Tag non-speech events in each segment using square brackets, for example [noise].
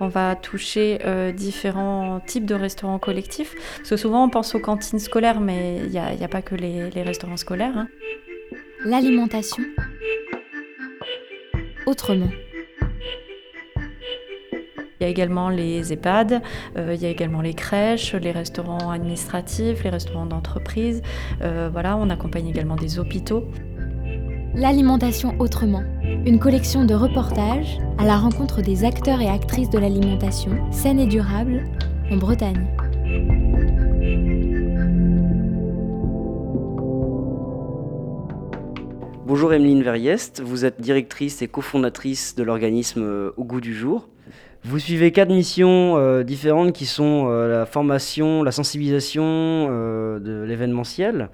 On va toucher euh, différents types de restaurants collectifs. Parce que souvent on pense aux cantines scolaires, mais il n'y a, pas que les, restaurants scolaires. Hein. L'alimentation autrement. Il y a également les EHPAD, euh, il y a également les crèches, les restaurants administratifs, les restaurants d'entreprise. Euh, voilà, on accompagne également des hôpitaux. L'alimentation autrement, une collection de reportages à la rencontre des acteurs et actrices de l'alimentation saine et durable en Bretagne. Bonjour Emeline Verriest, vous êtes directrice et cofondatrice de l'organisme euh, Au goût du jour. Vous suivez quatre missions euh, différentes qui sont euh, la formation, la sensibilisation euh, de l'événementiel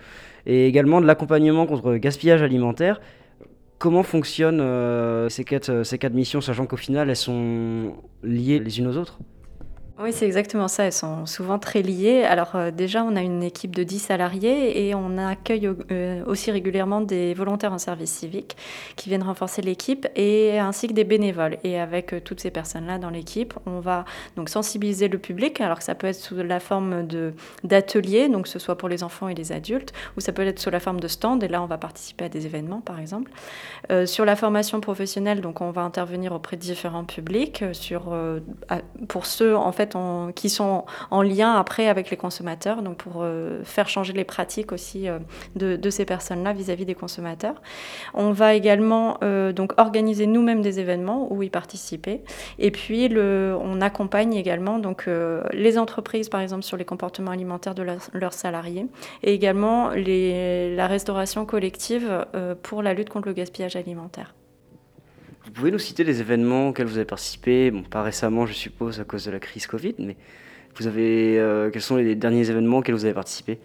et également de l'accompagnement contre le gaspillage alimentaire. Comment fonctionnent ces, quatre, ces quatre missions, sachant qu'au final elles sont liées les unes aux autres? Oui, c'est exactement ça. Elles sont souvent très liées. Alors euh, déjà, on a une équipe de 10 salariés et on accueille euh, aussi régulièrement des volontaires en service civique qui viennent renforcer l'équipe et ainsi que des bénévoles. Et avec euh, toutes ces personnes-là dans l'équipe, on va donc sensibiliser le public. Alors que ça peut être sous la forme de d'ateliers, donc que ce soit pour les enfants et les adultes, ou ça peut être sous la forme de stand. Et là, on va participer à des événements, par exemple. sur la formation professionnelle, donc on va intervenir auprès de différents publics. Sur pour ceux en fait qui sont en lien après avec les consommateurs, donc pour euh, faire changer les pratiques aussi euh, de, ces personnes-là vis-à-vis des consommateurs. On va également euh, donc organiser nous-mêmes des événements où y participer, et puis on accompagne également donc les entreprises par exemple sur les comportements alimentaires de leurs salariés, et également la restauration collective pour la lutte contre le gaspillage alimentaire. Vous pouvez nous citer les événements auxquels vous avez participé? Bon, pas récemment, je suppose, à cause de la crise Covid, mais vous avez, euh, quels sont les derniers événements auxquels vous avez participé?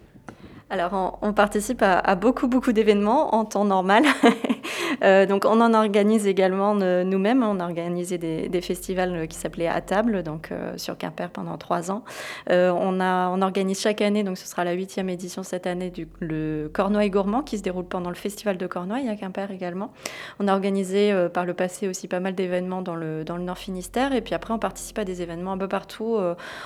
Alors, on, participe à, beaucoup, beaucoup d'événements en temps normal. [laughs] Euh, donc, on en organise également nous-mêmes. On a organisé des, festivals qui s'appelaient À table, donc euh, sur Quimper pendant trois ans. Euh, on, a, on organise chaque année, donc ce sera la huitième édition cette année, du, le Cornouailles Gourmand qui se déroule pendant le festival de Cornouailles à Quimper également. On a organisé par le passé aussi pas mal d'événements dans le, dans le Nord Finistère. Et puis après, on participe à des événements un peu partout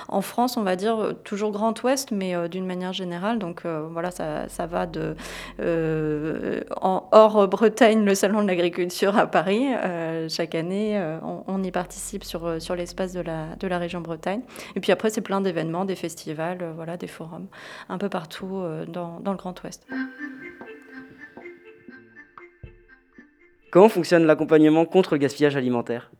en France, on va dire, toujours Grand Ouest, mais d'une manière générale. Donc, voilà, ça, va de euh, en, hors Bretagne, le salon de l'agriculture à Paris. Euh, chaque année, euh, on, y participe sur, sur l'espace de la, de la région Bretagne. Et puis après, c'est plein d'événements, des festivals, voilà, des forums, un peu partout dans, dans le Grand Ouest. Comment fonctionne l'accompagnement contre le gaspillage alimentaire?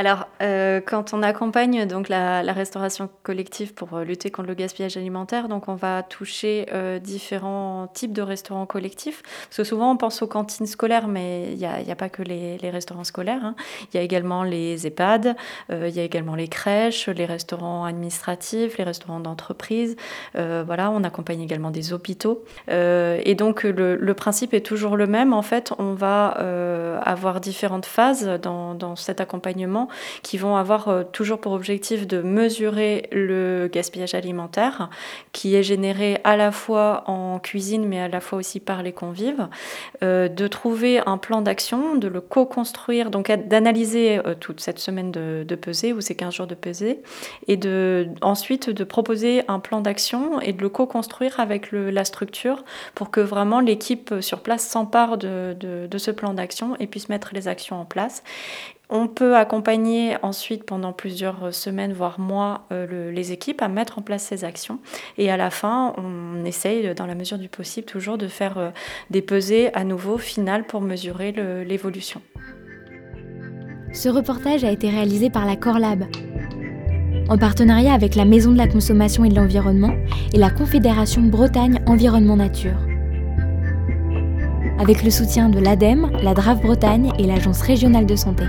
Alors, euh, quand on accompagne donc la, restauration collective pour euh, lutter contre le gaspillage alimentaire, donc on va toucher euh, différents types de restaurants collectifs. Parce que souvent on pense aux cantines scolaires, mais il n'y a, pas que les, restaurants scolaires. Hein. Il y a également les EHPAD, il y a également les crèches, les restaurants administratifs, les restaurants d'entreprise. voilà, on accompagne également des hôpitaux. et donc le, principe est toujours le même. En fait, on va avoir différentes phases dans, dans cet accompagnement qui vont avoir euh, toujours pour objectif de mesurer le gaspillage alimentaire qui est généré à la fois en cuisine mais à la fois aussi par les convives, euh, de trouver un plan d'action, de le co-construire, donc d'analyser euh, toute cette semaine de, de pesée ou ces 15 jours de pesée et de, ensuite de proposer un plan d'action et de le co-construire avec la structure pour que vraiment l'équipe sur place s'empare de, de ce plan d'action et puisse mettre les actions en place. On peut accompagner ensuite pendant plusieurs semaines, voire mois, euh, les équipes à mettre en place ces actions. Et à la fin, on essaye, dans la mesure du possible, toujours de faire euh, des pesées à nouveau finales pour mesurer l'évolution. Ce reportage a été réalisé par la Corlab, en partenariat avec la Maison de la Consommation et de l'Environnement et la Confédération Bretagne Environnement Nature. Avec le soutien de l'ADEME, la DRAF Bretagne et l'Agence régionale de santé.